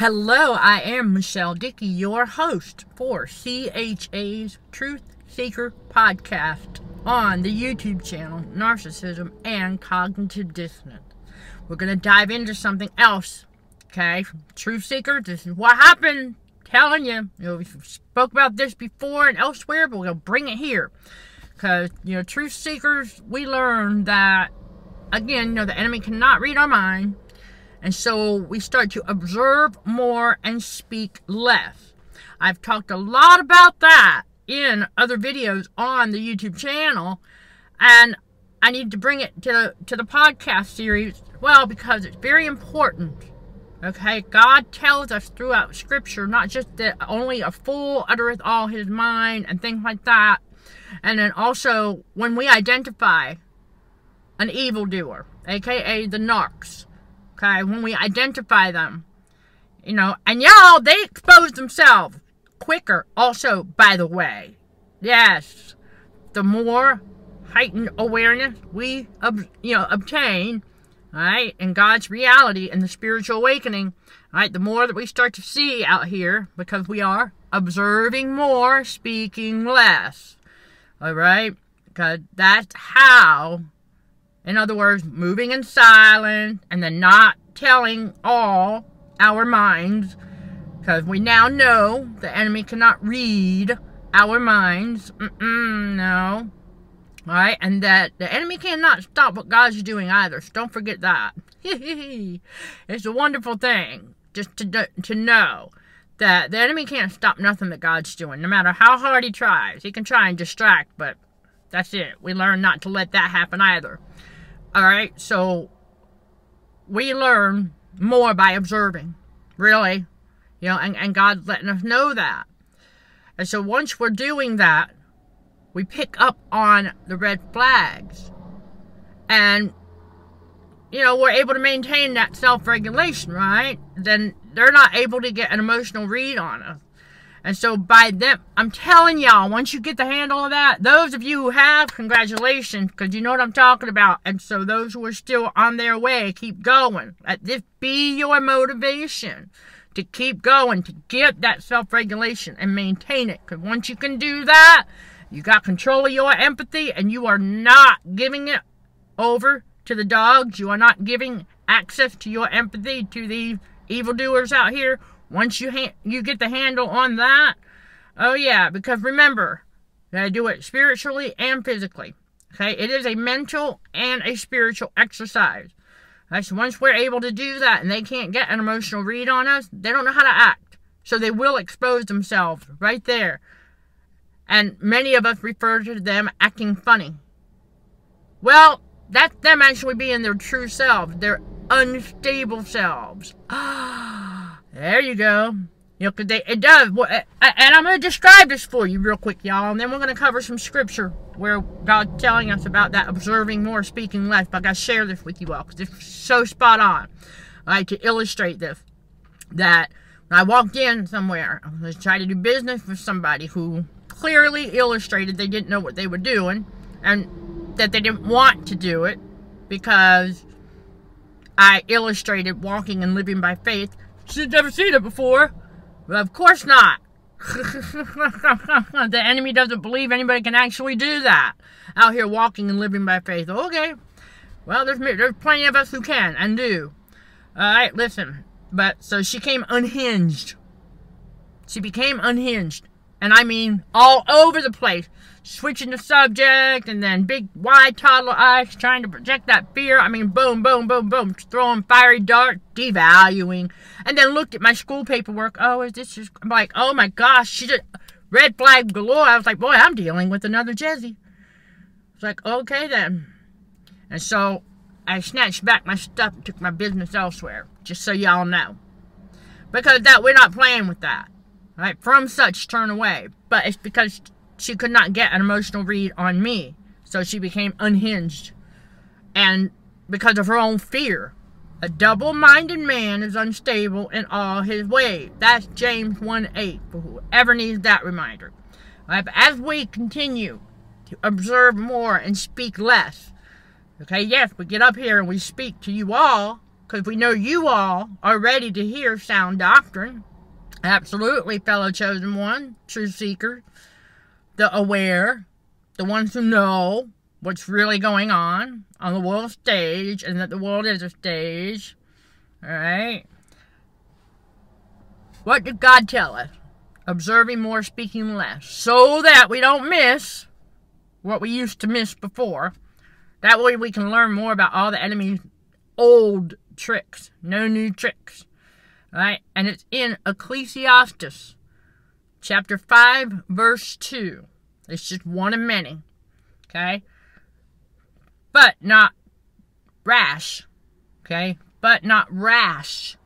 Hello, I am Michelle Dickey, your host for CHA's Truth Seeker podcast on the YouTube channel Narcissism and Cognitive Dissonance. We're going to dive into something else, okay? Truth Seeker, this is what happened. Telling you, you know, we spoke about this before and elsewhere, but we'll bring it here. Because, you know, truth seekers, we learn that, again, you know, the enemy cannot read our mind and so we start to observe more and speak less. I've talked a lot about that in other videos on the YouTube channel. And I need to bring it to, to the podcast series, well, because it's very important. Okay, God tells us throughout Scripture not just that only a fool uttereth all his mind and things like that, and then also when we identify an evildoer, aka the narcs, okay, when we identify them. You know, and y'all, they expose themselves quicker, also, by the way. Yes, the more heightened awareness we, you know, obtain, right, in God's reality and the spiritual awakening, right, the more that we start to see out here, because we are observing more, speaking less, all right, because that's how in other words, moving in silence and then not telling all our minds because we now know the enemy cannot read our minds. Mm-mm, no. Alright, and that the enemy cannot stop what God's doing either. So don't forget that. it's a wonderful thing just to, to know that the enemy can't stop nothing that God's doing, no matter how hard he tries. He can try and distract, but that's it. We learn not to let that happen either. All right, so we learn more by observing, really, you know, and, and God's letting us know that. And so once we're doing that, we pick up on the red flags. And, you know, we're able to maintain that self regulation, right? Then they're not able to get an emotional read on us. And so by them, I'm telling y'all, once you get the handle of that, those of you who have, congratulations, because you know what I'm talking about. And so those who are still on their way, keep going. Let this be your motivation to keep going, to get that self-regulation and maintain it. Because once you can do that, you got control of your empathy and you are not giving it over to the dogs. You are not giving access to your empathy to these evildoers out here once you you get the handle on that, oh yeah, because remember, you gotta do it spiritually and physically. Okay, it is a mental and a spiritual exercise. Okay, so once we're able to do that and they can't get an emotional read on us, they don't know how to act. So they will expose themselves right there. And many of us refer to them acting funny. Well, that's them actually being their true selves, their unstable selves. Ah, There you go. You know, they, it does. And I'm going to describe this for you real quick, y'all. And then we're going to cover some scripture where God's telling us about that observing more, speaking less. But I got to share this with you all because it's so spot on. All right, to illustrate this. That when I walked in somewhere, I was trying to do business with somebody who clearly illustrated they didn't know what they were doing and that they didn't want to do it because I illustrated walking and living by faith She's never seen it before. Of course not. the enemy doesn't believe anybody can actually do that. Out here walking and living by faith. Okay. Well, there's there's plenty of us who can and do. All right, listen. But so she came unhinged. She became unhinged. And I mean all over the place switching the subject and then big wide toddler eyes trying to project that fear. I mean, boom, boom, boom, boom, throwing fiery dart, devaluing. And then looked at my school paperwork. Oh, is this just, I'm like, oh my gosh, she just, red flag galore. I was like, boy, I'm dealing with another Jezzy. It's like, okay then. And so I snatched back my stuff and took my business elsewhere, just so y'all know. Because that we're not playing with that. Right? From such turn away. But it's because she could not get an emotional read on me. So she became unhinged. And because of her own fear. A double-minded man is unstable in all his ways. That's James 1 8 for whoever needs that reminder. Right, as we continue to observe more and speak less, okay, yes, we get up here and we speak to you all, because we know you all are ready to hear sound doctrine. Absolutely, fellow chosen one, true seeker, the aware, the ones who know what's really going on on the world stage and that the world is a stage. Alright? What did God tell us? Observing more, speaking less. So that we don't miss what we used to miss before. That way we can learn more about all the enemy's old tricks. No new tricks. Right? And it's in Ecclesiastes chapter 5, verse 2. It's just one of many. Okay? But not rash. Okay? But not rash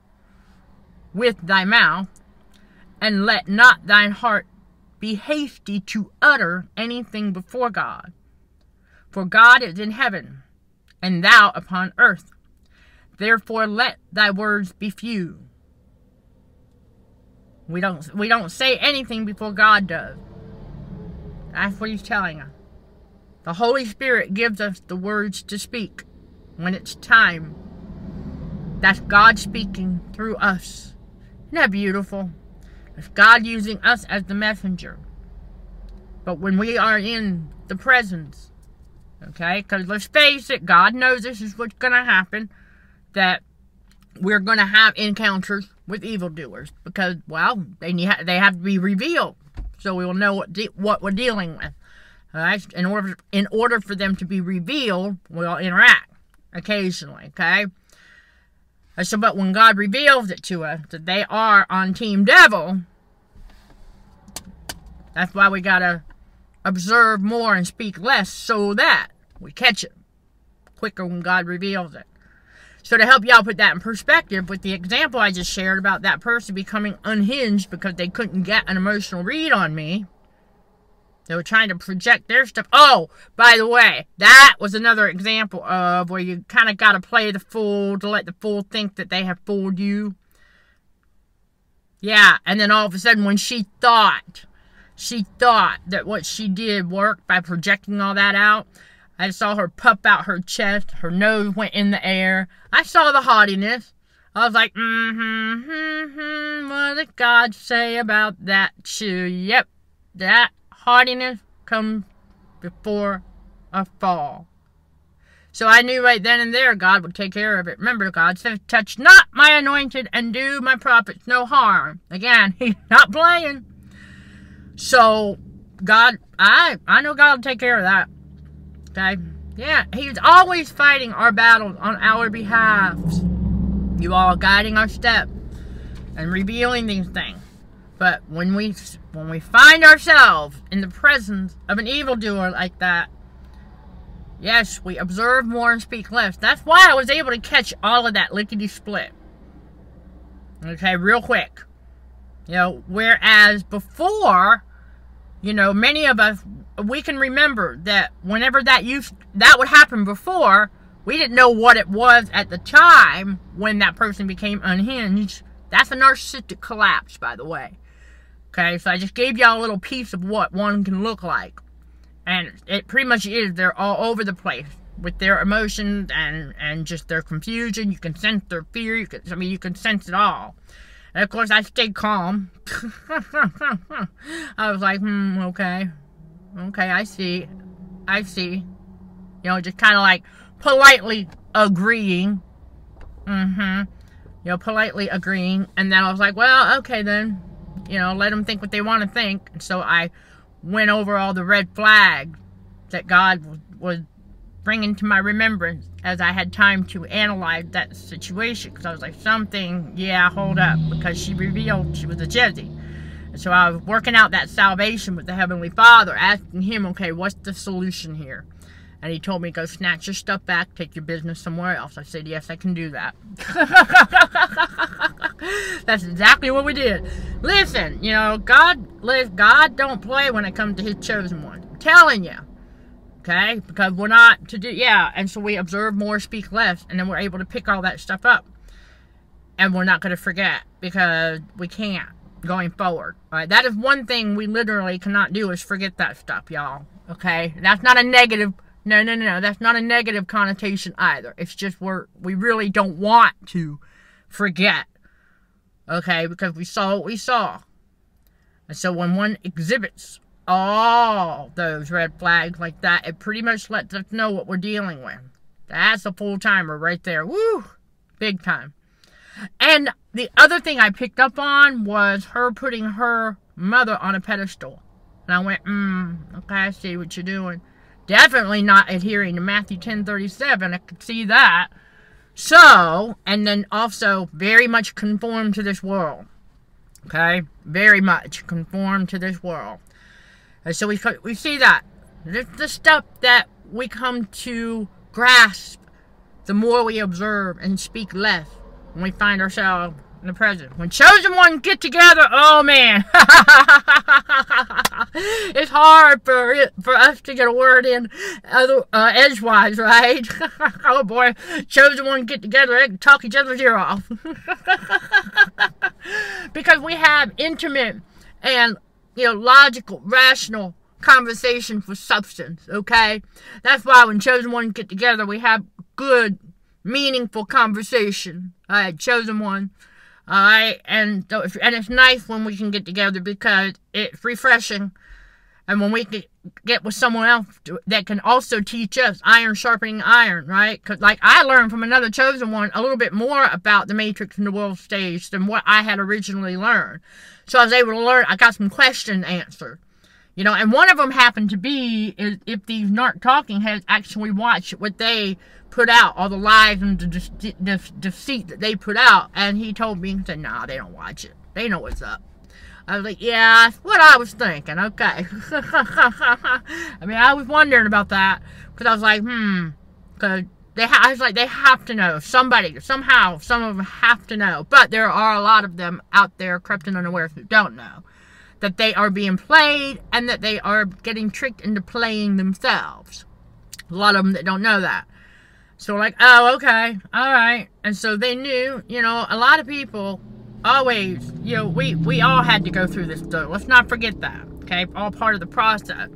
with thy mouth, and let not thine heart be hasty to utter anything before God. For God is in heaven, and thou upon earth. Therefore let thy words be few. We don't we don't say anything before God does. That's what he's telling us. The Holy Spirit gives us the words to speak when it's time. That's God speaking through us. Isn't that beautiful? It's God using us as the messenger. But when we are in the presence, okay, because let's face it, God knows this is what's going to happen, that we're going to have encounters with evildoers because, well, they they have to be revealed, so we will know what what we're dealing with. All right, in order in order for them to be revealed, we'll interact occasionally. Okay. Uh, so, but when God reveals it to us that they are on Team Devil, that's why we gotta observe more and speak less so that we catch it quicker when God reveals it. So to help y'all put that in perspective with the example I just shared about that person becoming unhinged because they couldn't get an emotional read on me. They were trying to project their stuff. Oh, by the way, that was another example of where you kind of got to play the fool to let the fool think that they have fooled you. Yeah, and then all of a sudden when she thought she thought that what she did worked by projecting all that out. I saw her puff out her chest, her nose went in the air. I saw the haughtiness. I was like, mm-hmm, mm-hmm, what did God say about that too? Yep, that haughtiness comes before a fall. So I knew right then and there God would take care of it. Remember, God said, touch not my anointed and do my prophets no harm. Again, he's not playing. So God, I I know God will take care of that. Okay. Yeah, He's always fighting our battles on our behalf. You all guiding our step and revealing these things. But when we when we find ourselves in the presence of an evildoer like that, yes, we observe more and speak less. That's why I was able to catch all of that lickety split. Okay, real quick. You know, whereas before, you know, many of us, we can remember that whenever that used, that would happen before, we didn't know what it was at the time when that person became unhinged. That's a narcissistic collapse, by the way. Okay, so I just gave y'all a little piece of what one can look like. And it pretty much is, they're all over the place with their emotions and, and just their confusion. You can sense their fear. You can, I mean, you can sense it all. And of course, I stayed calm. I was like, hmm, okay. Okay, I see. I see. You know, just kind of like politely agreeing. Mm-hmm. You know, politely agreeing. And then I was like, well, okay then. You know, let them think what they want to think. And so I went over all the red flags that God was bringing to my remembrance as I had time to analyze that situation. Because I was like, something, yeah, hold up. Because she revealed she was a Jezzy. So I was working out that salvation with the Heavenly Father, asking Him, okay, what's the solution here? And He told me, go snatch your stuff back, take your business somewhere else. I said, yes, I can do that. That's exactly what we did. Listen, you know, God, God don't play when it comes to His chosen ones. I'm telling you. Okay? Because we're not to do, yeah. And so we observe more, speak less, and then we're able to pick all that stuff up. And we're not going to forget because we can't going forward. All right? That is one thing we literally cannot do is forget that stuff, y'all. Okay? That's not a negative No, no, no, no. That's not a negative connotation either. It's just we're we really don't want to forget. Okay, because we saw what we saw. And so when one exhibits all those red flags like that, it pretty much lets us know what we're dealing with. That's a full timer right there. Woo! Big time. And the other thing I picked up on was her putting her mother on a pedestal. And I went, hmm, okay, I see what you're doing. Definitely not adhering to Matthew 10:37. I could see that. So, and then also very much conform to this world. Okay? Very much conform to this world. And so we, we see that. This the stuff that we come to grasp the more we observe and speak less when we find ourselves in the present. When chosen ones get together, oh man, it's hard for it, for us to get a word in other, uh, edgewise, right? oh boy, chosen ones get together, can talk each other's ear off. because we have intimate and, you know, logical, rational conversation for substance, okay? That's why when chosen ones get together, we have good, meaningful conversation. I had chosen one. Alright, and and it's nice when we can get together because it's refreshing. And when we can get with someone else that can also teach us iron sharpening iron, right? Because, like, I learned from another chosen one a little bit more about the Matrix and the world stage than what I had originally learned. So I was able to learn, I got some questions answered. You know, and one of them happened to be is if these narc talking heads actually watch what they put out, all the lies and the de- de- deceit that they put out. And he told me, he said, nah, they don't watch it. They know what's up. I was like, yeah, that's what I was thinking. Okay. I mean, I was wondering about that because I was like, hmm, because they ha- I was like, they have to know. Somebody, somehow, some of them have to know. But there are a lot of them out there, crept and unaware, who don't know that they are being played and that they are getting tricked into playing themselves. A lot of them that don't know that. So like, oh, okay, all right. And so they knew, you know, a lot of people always, you know, we, we all had to go through this though. Let's not forget that, okay? All part of the process,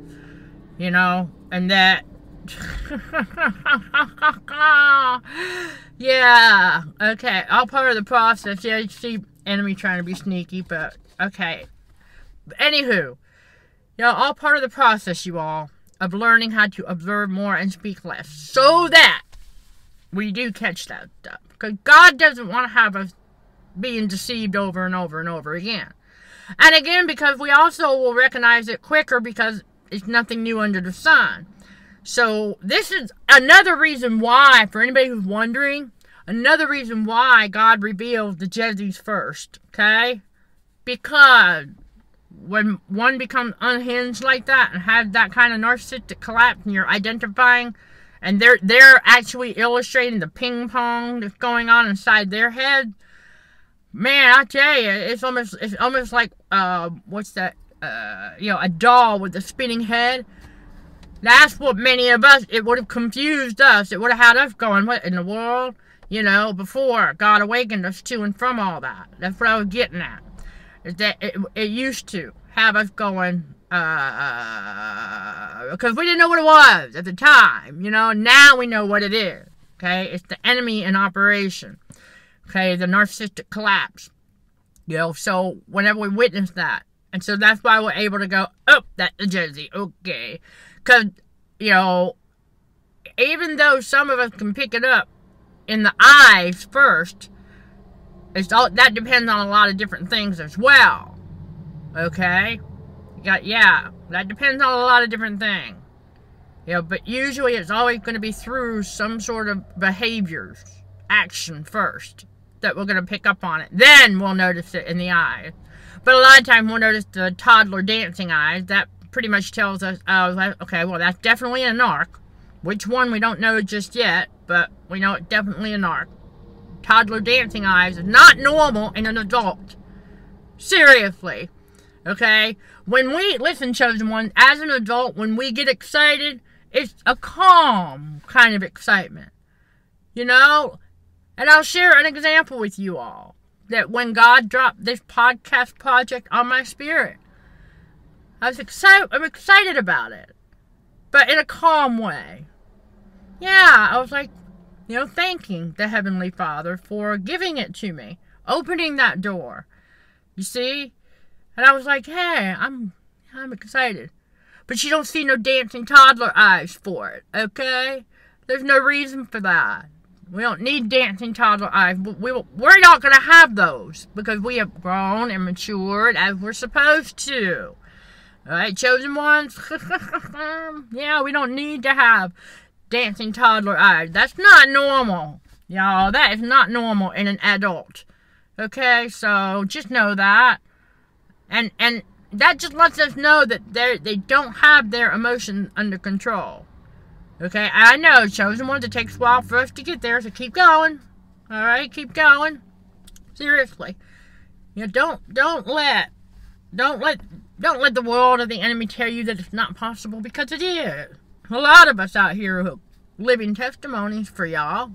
you know, and that, yeah, okay, all part of the process. Yeah, you see enemy trying to be sneaky, but okay, anywho, you know, all part of the process, you all, of learning how to observe more and speak less. So that we do catch that stuff. Because God doesn't want to have us being deceived over and over and over again. And again, because we also will recognize it quicker because it's nothing new under the sun. So this is another reason why, for anybody who's wondering, another reason why God revealed the Jezzies first, okay? Because when one becomes unhinged like that and has that kind of narcissistic collapse and you're identifying and they're they're actually illustrating the ping pong that's going on inside their head man i tell you it's almost it's almost like uh what's that uh you know a doll with a spinning head. That's what many of us it would have confused us. It would have had us going what in the world? You know before god awakened us to and from all that. That's what i was getting at that it, it used to have us going uh because we didn't know what it was at the time you know? Now we know what it is okay? It's the enemy in operation okay? The narcissistic collapse you know? So whenever we witness that and so that's why we're able to go oh that's the Jezzy okay. Because you know even though some of us can pick it up in the eyes first it's all that depends on a lot of different things as well. Okay? You got yeah, that depends on a lot of different things. You know, but usually it's always going to be through some sort of behaviors, action first, that we're going to pick up on it. Then we'll notice it in the eyes. But a lot of times we'll notice the toddler dancing eyes. That pretty much tells us, oh, okay, well, that's definitely a narc. Which one we don't know just yet, but we know it's definitely a narc toddler dancing eyes is not normal in an adult. Seriously. Okay? When we, listen, chosen one, as an adult, when we get excited, it's a calm kind of excitement. You know? And I'll share an example with you all. That when God dropped this podcast project on my spirit, I was excited, I'm excited about it. But in a calm way. yeah, I was like, you know, thanking the Heavenly Father for giving it to me, opening that door. You see? And I was like, hey, I'm I'm excited. But you don't see no dancing toddler eyes for it, okay? There's no reason for that. We don't need dancing toddler eyes. We, we're not going to have those because we have grown and matured as we're supposed to. Alright, chosen ones? yeah, we don't need to have dancing toddler eyes. That's not normal. Y'all, that is not normal in an adult. Okay, so just know that. And and that just lets us know that they they don't have their emotions under control. Okay, I know, chosen ones, it takes a while for us to get there, so keep going. Alright, keep going. Seriously. You know, don't don't let don't let don't let the world or the enemy tell you that it's not possible because it is. A lot of us out here are living testimonies for y'all.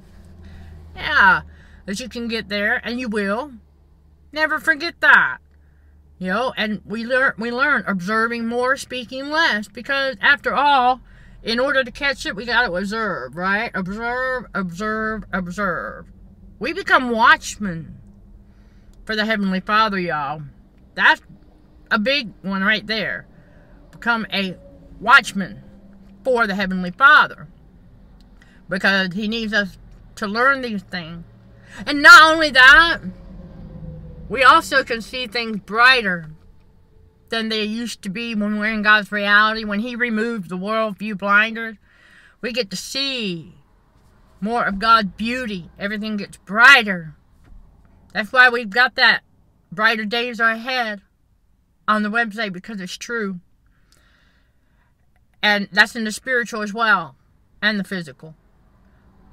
Yeah, that you can get there and you will. Never forget that. You know, and we learn we learn observing more, speaking less, because after all, in order to catch it, we got to observe, right? Observe, observe, observe. We become watchmen for the Heavenly Father, y'all. That's a big one right there. Become a watchman for the Heavenly Father. Because He needs us to learn these things. And not only that, we also can see things brighter than they used to be when we're in God's reality. When He removed the worldview blinders, we get to see more of God's beauty. Everything gets brighter. That's why we've got that brighter days are ahead on the website because it's true. And that's in the spiritual as well and the physical.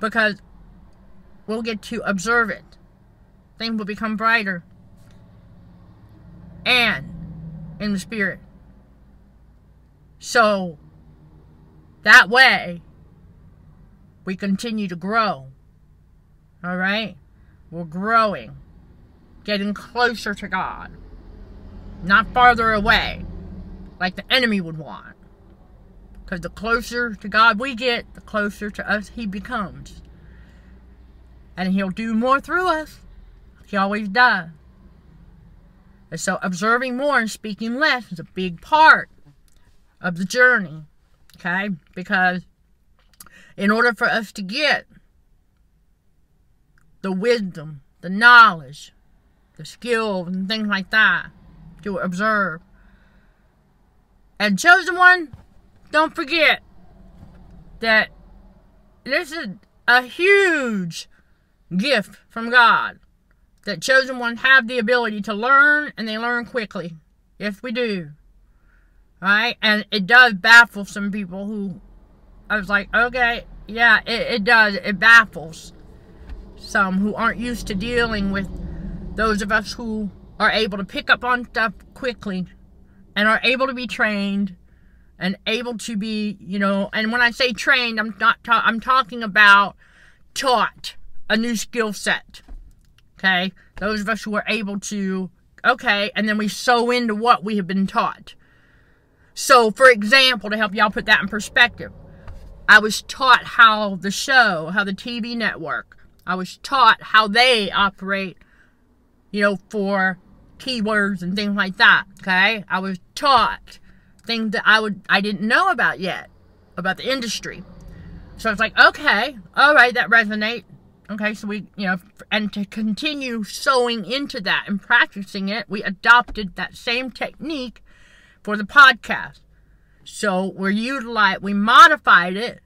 Because we'll get to observe it. Things will become brighter and in the spirit. So that way we continue to grow. All right? We're growing, getting closer to God, not farther away like the enemy would want. Because the closer to God we get, the closer to us He becomes. And He'll do more through us. He always does. And so observing more and speaking less is a big part of the journey. Okay? Because in order for us to get the wisdom, the knowledge, the skills, and things like that to observe. And chosen one, don't forget that this is a huge gift from God that chosen ones have the ability to learn and they learn quickly. if we do. Right? And it does baffle some people who I was like, okay, yeah, it, it does. It baffles some who aren't used to dealing with those of us who are able to pick up on stuff quickly and are able to be trained and able to be, you know, and when I say trained, I'm not ta- I'm talking about taught a new skill set. Okay? Those of us who are able to, okay, and then we sow into what we have been taught. So, for example, to help y'all put that in perspective, I was taught how the show, how the TV network, I was taught how they operate, you know, for keywords and things like that. Okay? I was taught things that I would I didn't know about yet about the industry. So I was like, okay, all right, that resonates. Okay, so we, you know, and to continue sowing into that and practicing it, we adopted that same technique for the podcast. So we're utilized, we modified it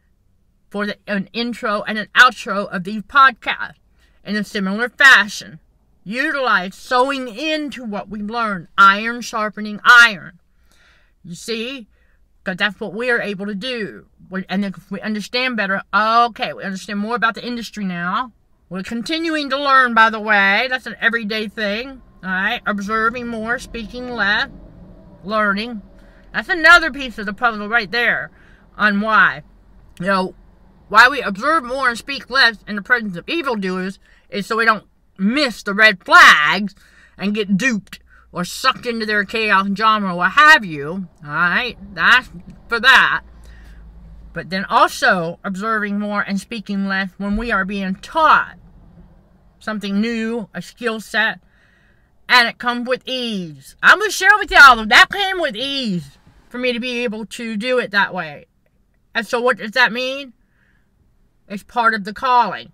for the, an intro and an outro of these podcasts in a similar fashion. Utilize sowing into what we learned, iron sharpening iron. You see, because that's what we are able to do. And then if we understand better, okay, we understand more about the industry now. We're continuing to learn, by the way. That's an everyday thing. All right, observing more, speaking less, learning. That's another piece of the puzzle right there on why. You know, why we observe more and speak less in the presence of evildoers is so we don't miss the red flags and get duped or sucked into their chaos genre or what have you. Alright? That's for that. but then also observing more and speaking less when we are being taught something new, a skill set, and it comes with ease. I'm going to share with y'all that that came with ease for me to be able to do it that way. And so what does that mean? It's part of the calling.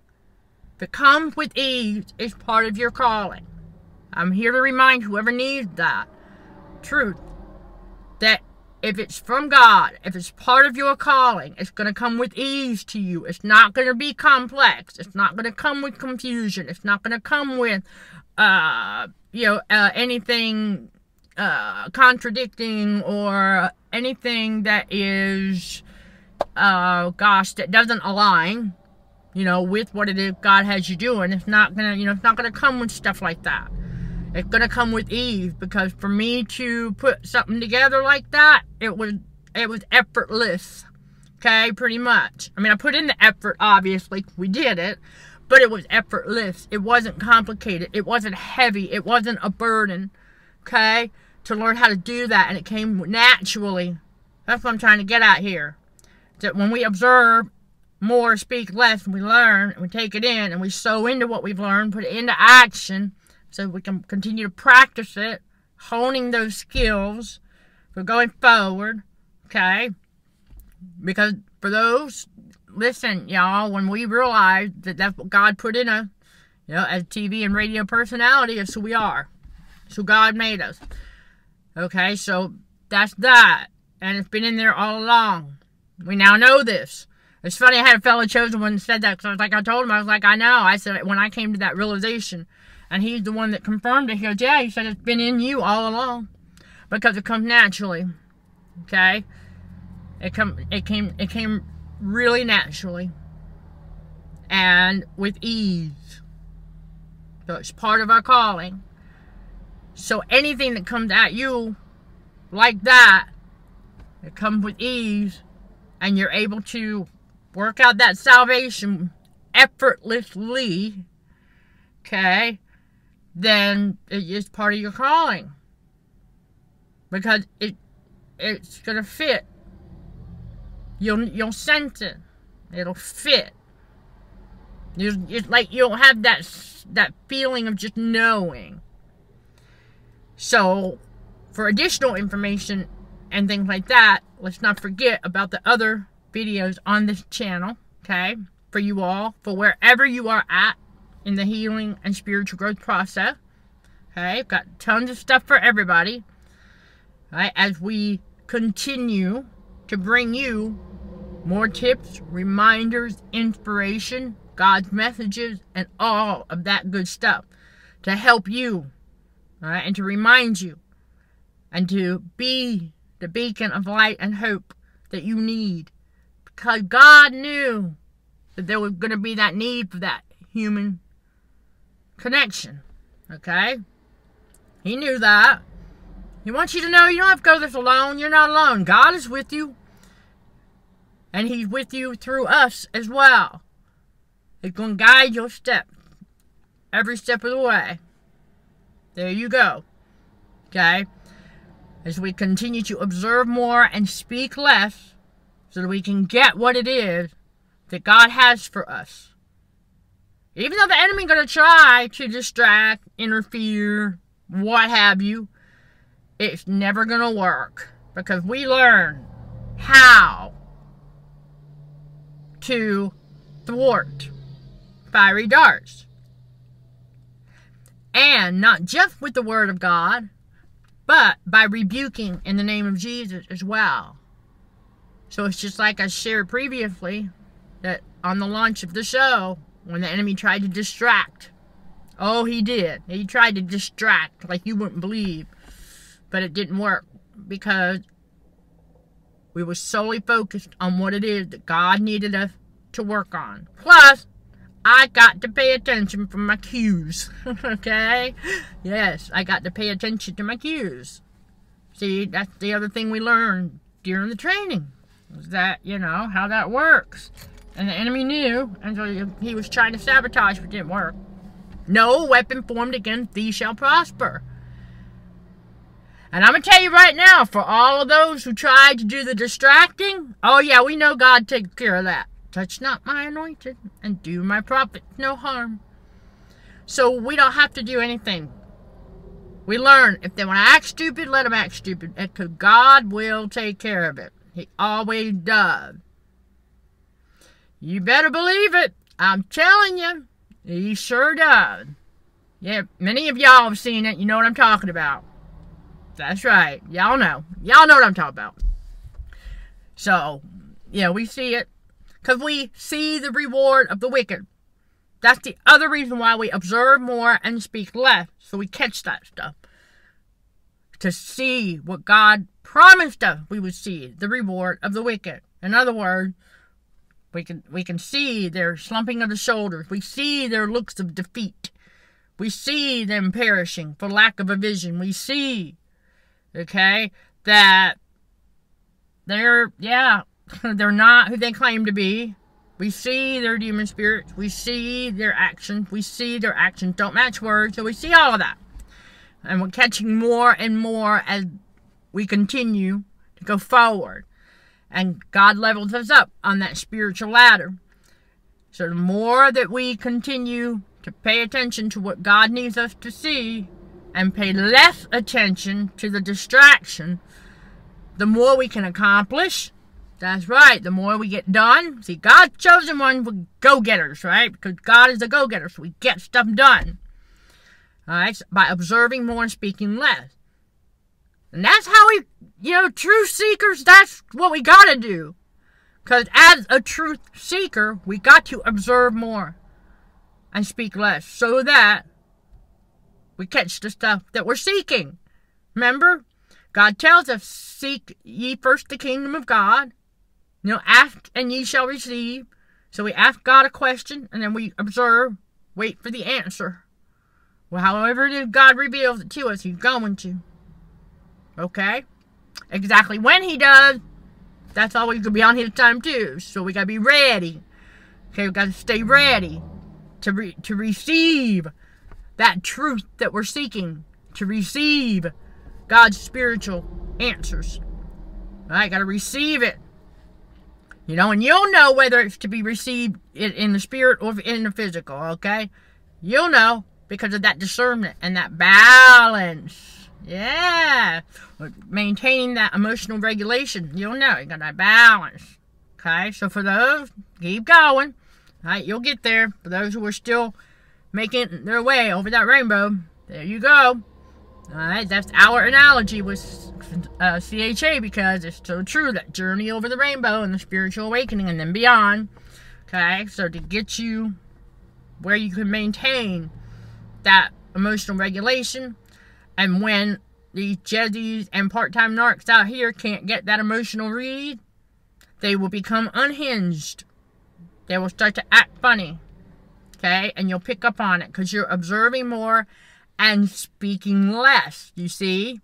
If it comes with ease, it's part of your calling. I'm here to remind whoever needs that truth that if it's from God, if it's part of your calling, it's going to come with ease to you. It's not going to be complex. It's not going to come with confusion. It's not going to come with, uh, you know, uh, anything uh, contradicting or anything that is, uh, gosh, that doesn't align, you know, with what it is God has you doing. It's not going to, you know, it's not going to come with stuff like that. It's gonna come with ease because for me to put something together like that, it was it was effortless. Okay, pretty much. I mean, I put in the effort, obviously. We did it. But it was effortless. It wasn't complicated. It wasn't heavy. It wasn't a burden. Okay? To learn how to do that. And it came naturally. That's what I'm trying to get at here. That when we observe more, speak less, and we learn, and we take it in, and we sow into what we've learned, put it into action, so we can continue to practice it, honing those skills for going forward, okay? Because for those, listen, y'all, when we realize that that's what God put in us, you know, as TV and radio personality, is who we are. It's who God made us. Okay, so that's that. And it's been in there all along. We now know this. It's funny, I had a fellow chosen one said that because I was like, I told him, I was like, I know. I said, when I came to that realization, and he's the one that confirmed it. He goes, Yeah, he said it's been in you all along. Because it comes naturally. Okay? It come it came it came really naturally. And with ease. So it's part of our calling. So anything that comes at you like that, it comes with ease, and you're able to work out that salvation effortlessly. Okay? Then it's part of your calling because it it's gonna fit. You'll you'll sense it. It'll fit. You it's like you'll have that that feeling of just knowing. So, for additional information and things like that, let's not forget about the other videos on this channel. Okay, for you all, for wherever you are at in the healing and spiritual growth process. Okay, got tons of stuff for everybody. Right, as we continue to bring you more tips, reminders, inspiration, God's messages, and all of that good stuff to help you, right, and to remind you, and to be the beacon of light and hope that you need. Because God knew that there was going to be that need for that human connection. Okay? He knew that. He wants you to know you don't have to go this alone. You're not alone. God is with you. And He's with you through us as well. He's going to guide your step. Every step of the way. There you go. Okay? As we continue to observe more and speak less, so that we can get what it is that God has for us. Even though the enemy to try to distract, interfere, what have you, it's never to work. Because we learn how to thwart fiery darts. And not just with the word of God, but by rebuking in the name of Jesus as well. So it's just like I shared previously that on the launch of the show, when the enemy tried to distract. Oh, he did. He tried to distract like you wouldn't believe. But it didn't work because we were solely focused on what it is that God needed us to work on. Plus, I got to pay attention for my cues. okay? Yes, I got to pay attention to my cues. See, that's the other thing we learned during the training. Is that, you know, how that works. And the enemy knew, and so he was trying to sabotage, but didn't work. No weapon formed against thee shall prosper. And I'm going to tell you right now, for all of those who tried to do the distracting, oh yeah, we know God takes care of that. Touch not my anointed, and do my prophet no harm. So we don't have to do anything. We learn if they want to act stupid, let them act stupid. Because God will take care of it. He always does. You better believe it. I'm telling you. He sure does. Yeah, many of y'all have seen it. You know what I'm talking about. That's right. Y'all know. Y'all know what I'm talking about. So, yeah, we see it. Because we see the reward of the wicked. That's the other reason why we observe more and speak less. So we catch that stuff. To see what God promised us we would see. The reward of the wicked. In other words, we can we can see their slumping of the shoulders. We see their looks of defeat. We see them perishing for lack of a vision. We see okay, that they're, yeah, they're not who they claim to be. We see their demon spirits. We see their actions. We see their actions don't match words. So we see all of that. And we're catching more and more as we continue to go forward. And God levels us up on that spiritual ladder. So the more that we continue to pay attention to what God needs us to see, and pay less attention to the distraction, the more we can accomplish. That's right, the more we get done. See, God's chosen one for go getters, right? Because God is a go getter, so we get stuff done. All right, so by observing more and speaking less. And that's how we, you know, truth seekers, that's what we got to do. Because as a truth seeker, we got to observe more and speak less so that we catch the stuff that we're seeking. Remember? God tells us, Seek ye first the kingdom of God. You know, ask and ye shall receive. So we ask God a question and then we observe, wait for the answer. Well, however it is God reveals it to us, He's going to. Okay? Exactly when He does, that's always going to be on His time too. So we got to be ready. Okay, we got to stay ready to, re- to receive that truth that we're seeking to receive God's spiritual answers. I got to receive it. You know, and you'll know whether it's to be received in the spirit or in the physical, okay? You'll know because of that discernment and that balance. Yeah. Maintaining that emotional regulation. You'll know you got that balance. Okay? So for those, keep going. All right, you'll get there. For those who are still making their way over that rainbow. There you go. Alright, that's our analogy with uh, CHA because it's so true that journey over the rainbow and the spiritual awakening and then beyond. Okay, so to get you where you can maintain that emotional regulation, and when these Jezzies and part time narcs out here can't get that emotional read, they will become unhinged. They will start to act funny okay? And you'll pick up on it because you're observing more and speaking less, you see?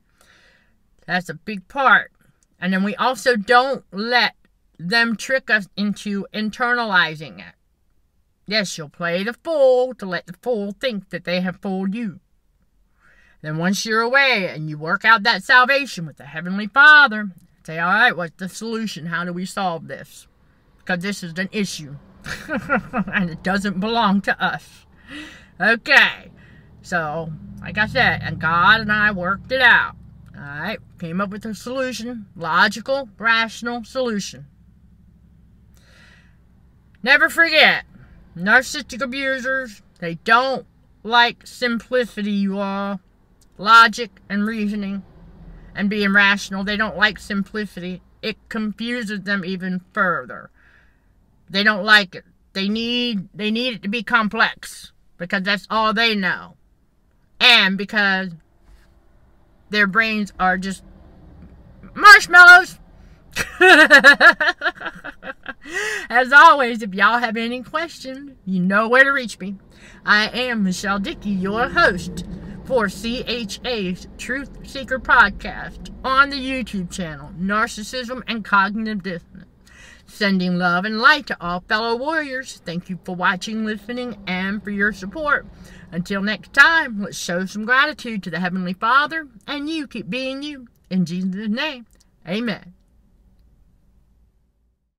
That's a big part. And then we also don't let them trick us into internalizing it. Yes, you'll play the fool to let the fool think that they have fooled you. Then once you're away and you work out that salvation with the Heavenly Father, say, all right, what's the solution? How do we solve this? Because this is an issue. and it doesn't belong to us. Okay. So, like I said, and God and I worked it out. Alright, came up with a solution. Logical, rational solution. Never forget, narcissistic abusers, they don't like simplicity, you all. Logic and reasoning and being rational. They don't like simplicity. It confuses them even further. They don't like it. They need they need it to be complex because that's all they know. And because their brains are just marshmallows. As always, if y'all have any questions, you know where to reach me. I am Michelle Dickey, your host for CHA's Truth Seeker podcast on the YouTube channel, Narcissism and Cognitive Dissonance. Sending love and light to all fellow warriors. Thank you for watching, listening, and for your support. Until next time, let's show some gratitude to the Heavenly Father, and you keep being you. In Jesus' name, amen.